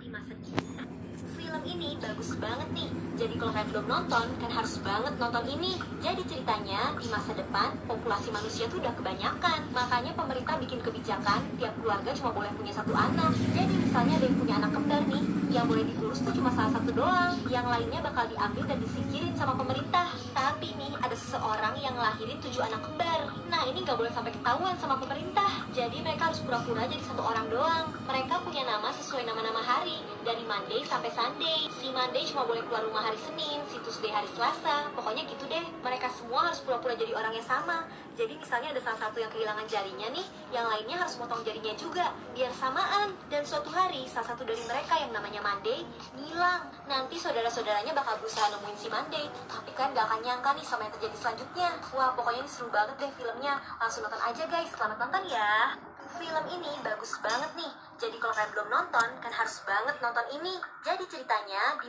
di masa kini. Film ini bagus banget nih. Jadi kalau kalian belum nonton, kan harus banget nonton ini. Jadi ceritanya di masa depan populasi manusia tuh udah kebanyakan. Makanya pemerintah bikin kebijakan tiap keluarga cuma boleh punya satu anak. Jadi misalnya ada yang punya anak kembar nih, yang boleh diurus tuh cuma salah satu doang. Yang lainnya bakal diambil dan disingkirin sama pemerintah. Seseorang yang ngelahirin tujuh anak kembar. Nah ini nggak boleh sampai ketahuan sama pemerintah. Jadi mereka harus pura-pura jadi satu orang doang. Mereka punya nama sesuai nama-nama hari dari Monday sampai Sunday. Si Monday cuma boleh keluar rumah hari Senin, si Tuesday hari Selasa. Pokoknya gitu deh. Mereka semua harus pura-pura jadi orang yang sama. Jadi misalnya ada salah satu yang kehilangan jarinya nih, yang lainnya harus motong jarinya juga biar samaan. Dan suatu hari salah satu dari mereka yang namanya Monday ngilang. Nanti saudara-saudaranya bakal berusaha nemuin si Monday, tapi kan gak akan nyangka nih sama yang terjadi selanjutnya. Wah, pokoknya ini seru banget deh filmnya. Langsung nonton aja guys. Selamat nonton ya. Film ini bagus banget nih. Jadi kalau kalian belum nonton, kan harus banget nonton ini. Jadi ceritanya di